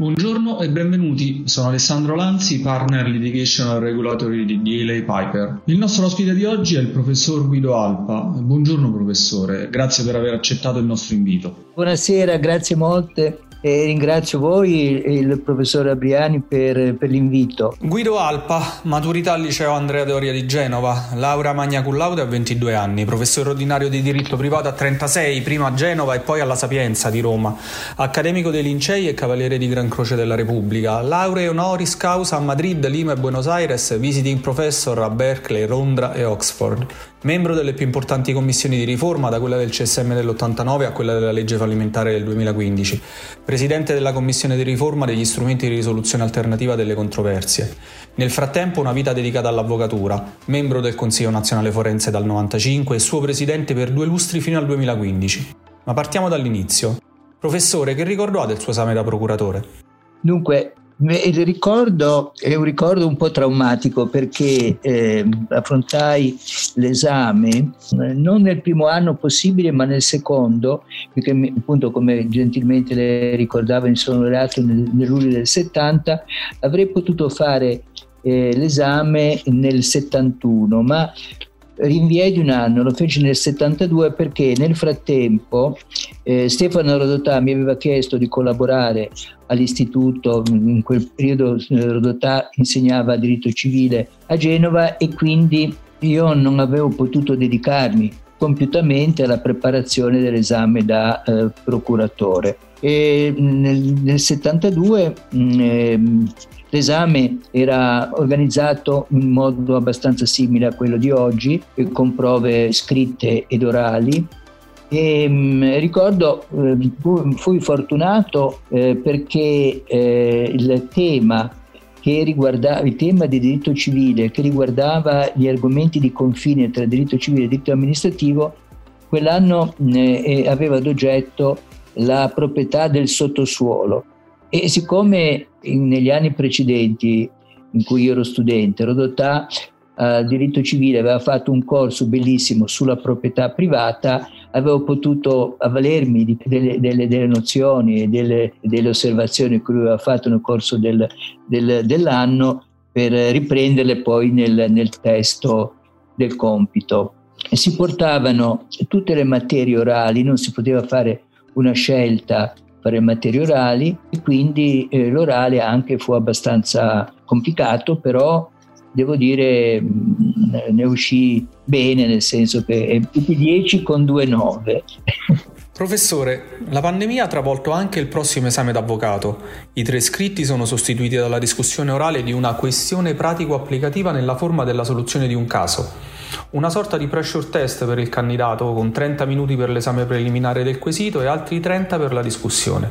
Buongiorno e benvenuti, sono Alessandro Lanzi, partner litigation regulatory di DLA Piper. Il nostro ospite di oggi è il professor Guido Alpa. Buongiorno professore, grazie per aver accettato il nostro invito. Buonasera, grazie molte e ringrazio voi e il professor Abriani per, per, l'invito. Guido Alpa, maturità al liceo Andrea Doria di Genova, laurea magna cum laude a 22 anni, professore ordinario di diritto privato a 36, prima a Genova e poi alla Sapienza di Roma, accademico dei Lincei e cavaliere di Gran Croce della Repubblica, laurea honoris causa a Madrid, Lima e Buenos Aires, visiting professor a Berkeley, Londra e Oxford. Membro delle più importanti commissioni di riforma, da quella del CSM dell'89 a quella della legge fallimentare del 2015. Presidente della commissione di riforma degli strumenti di risoluzione alternativa delle controversie. Nel frattempo una vita dedicata all'avvocatura, membro del Consiglio nazionale forense dal 95 e suo presidente per due lustri fino al 2015. Ma partiamo dall'inizio. Professore, che ricordo ha del suo esame da procuratore? Dunque, il ricordo è un ricordo un po' traumatico perché eh, affrontai l'esame eh, non nel primo anno possibile ma nel secondo, perché appunto come gentilmente le ricordava mi sono laureato nel, nel luglio del 70, avrei potuto fare eh, l'esame nel 71 ma rinviai di un anno, lo feci nel 72 perché nel frattempo eh, Stefano Rodotà mi aveva chiesto di collaborare all'istituto, in quel periodo eh, Rodotà insegnava diritto civile a Genova e quindi io non avevo potuto dedicarmi compiutamente alla preparazione dell'esame da eh, procuratore. E nel, nel 72 eh, L'esame era organizzato in modo abbastanza simile a quello di oggi, con prove scritte ed orali. E, mh, mm, ricordo, eh, fui fortunato eh, perché eh, il tema il tema del diritto civile, che riguardava gli argomenti di confine tra diritto civile e diritto amministrativo, quell'anno eh, aveva ad oggetto la proprietà del sottosuolo. E siccome in, negli anni precedenti in cui ero studente, Rodotà eh, diritto civile aveva fatto un corso bellissimo sulla proprietà privata, avevo potuto avvalermi di, delle, delle, delle, nozioni e delle, delle, osservazioni che lui aveva fatto nel corso del, del, dell'anno per riprenderle poi nel, nel testo del compito. Si portavano tutte le materie orali, non si poteva fare una scelta materie orali e quindi eh, l'orale anche fu abbastanza complicato, però devo dire mm, ne uscì bene, nel senso che tutti 10 con due 9. Professore, la pandemia ha travolto anche il prossimo esame d'avvocato. I tre scritti sono sostituiti dalla discussione orale di una questione pratico-applicativa nella forma della soluzione di un caso. Una sorta di pressure test per il candidato con 30 minuti per l'esame preliminare del quesito e altri 30 per la discussione.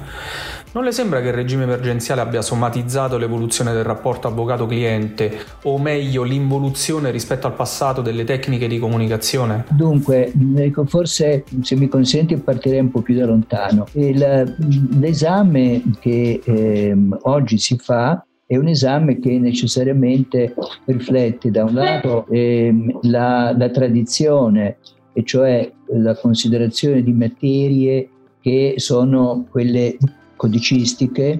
Non le sembra che il regime emergenziale abbia somatizzato l'evoluzione del rapporto avvocato-cliente o meglio l'involuzione rispetto al passato delle tecniche di comunicazione? Dunque, ecco, forse se mi consenti partirei un po' più da lontano. Il, l'esame che eh, oggi si fa è un esame che necessariamente riflette da un lato eh, la, la tradizione, e cioè la considerazione di materie che sono quelle codicistiche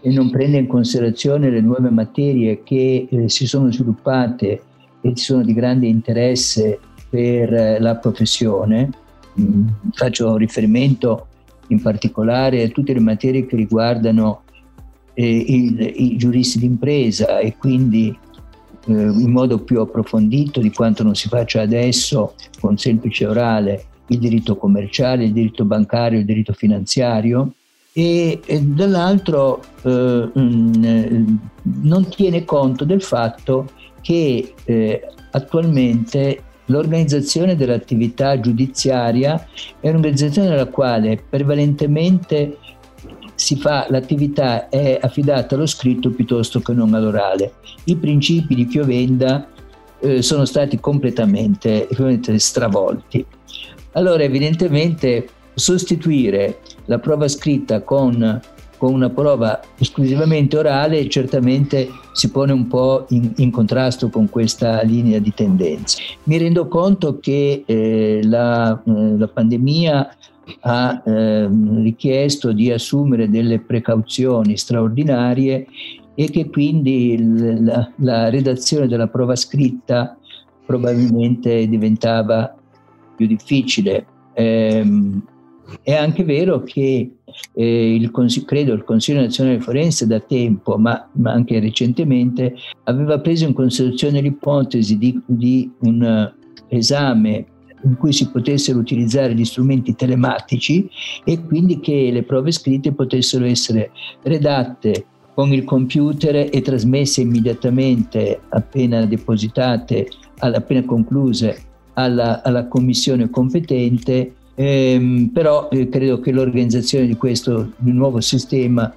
e non prende in considerazione le nuove materie che eh, si sono sviluppate e sono di grande interesse per eh, la professione. Mm, faccio riferimento in particolare a tutte le materie che riguardano il, i giuristi d'impresa e quindi eh, in modo più approfondito di quanto non si faccia adesso con semplice orale il diritto commerciale, il diritto bancario, il diritto finanziario. E, e dall'altro eh, mh, mm, non tiene conto del fatto che eh, attualmente l'organizzazione dell'attività giudiziaria è un'organizzazione nella quale prevalentemente fa, l'attività è affidata allo scritto piuttosto che non all'orale. I principi di Chiovenda eh, sono stati completamente, completamente stravolti. Allora, evidentemente, sostituire la prova scritta con, con, una prova esclusivamente orale certamente si pone un po' in, in contrasto con questa linea di tendenze. Mi rendo conto che eh, la, eh, la pandemia ha eh, richiesto di assumere delle precauzioni straordinarie e che quindi il, la, la redazione della prova scritta probabilmente diventava più difficile. Eh, è anche vero che eh, il, credo il Consiglio nazionale forense da tempo, ma, ma, anche recentemente, aveva preso in considerazione l'ipotesi di, di un esame in cui si potessero utilizzare gli strumenti telematici e quindi che le prove scritte potessero essere redatte con il computer e trasmesse immediatamente appena depositate, appena concluse alla, alla commissione competente, ehm, però eh, credo che l'organizzazione di questo di nuovo sistema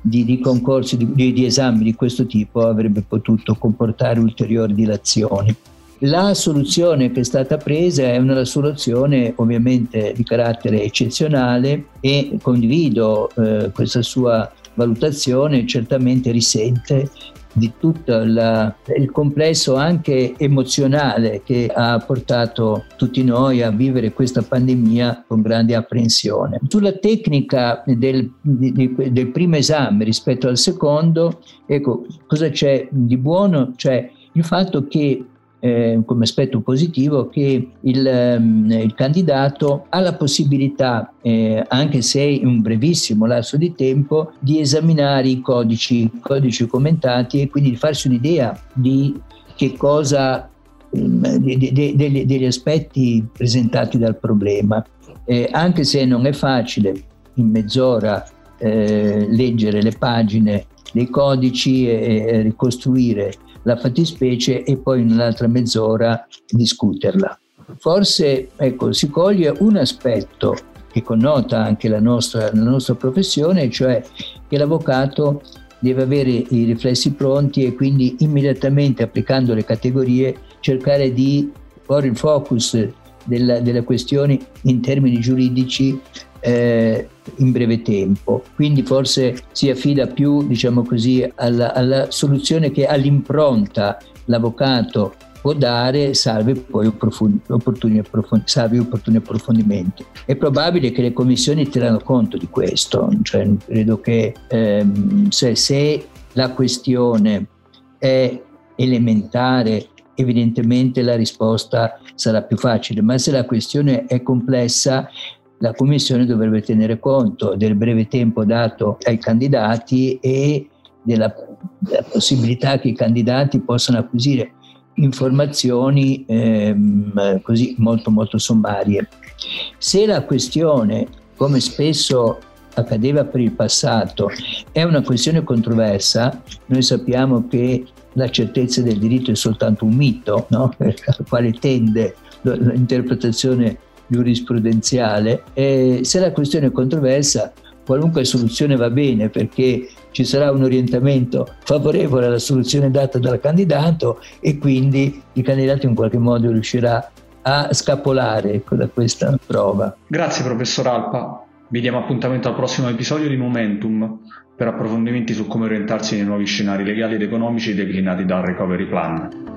di, di concorsi, di, di esami di questo tipo avrebbe potuto comportare ulteriori dilazioni. La soluzione che è stata presa è una soluzione ovviamente di carattere eccezionale e condivido eh, questa sua valutazione, certamente risente di tutto la, il complesso anche emozionale che ha portato tutti noi a vivere questa pandemia con grande apprensione. Sulla tecnica del, di, del primo esame rispetto al secondo, ecco, cosa c'è di buono? C'è il fatto che eh, come aspetto positivo che il, um, il candidato ha la possibilità, eh, anche se in un brevissimo lasso di tempo, di esaminare i codici, codici commentati e quindi di farsi un'idea di che cosa di, di, di, degli aspetti presentati dal problema. Eh, anche se non è facile in mezz'ora eh, leggere le pagine dei codici e, e ricostruire la fattispecie e poi in un'altra mezz'ora discuterla. Forse ecco, si coglie un aspetto che connota anche la nostra, la nostra professione, cioè che l'avvocato deve avere i riflessi pronti e quindi immediatamente applicando le categorie cercare di porre il focus della, delle questioni in termini giuridici eh, in breve tempo. Quindi forse si affida più, diciamo così, alla, alla soluzione che all'impronta l'avvocato può dare, salve poi opportuni, opportuni, salve opportuni approfondimenti. È probabile che le commissioni tenano conto di questo, cioè, credo che ehm, se, se la questione è elementare evidentemente la risposta sarà più facile, ma se la questione è complessa la Commissione dovrebbe tenere conto del breve tempo dato ai candidati e della, della possibilità che i candidati possano acquisire informazioni ehm, così molto molto sommarie. Se la questione, come spesso accadeva per il passato, è una questione controversa, noi sappiamo che la certezza del diritto è soltanto un mito, no? al quale tende l'interpretazione giurisprudenziale e se la questione è controversa qualunque soluzione va bene perché ci sarà un orientamento favorevole alla soluzione data dal candidato e quindi il candidato in qualche modo riuscirà a scapolare ecco, da questa prova. Grazie professor Alpa, vi diamo appuntamento al prossimo episodio di Momentum per approfondimenti su come orientarsi nei nuovi scenari legali ed economici declinati dal Recovery Plan.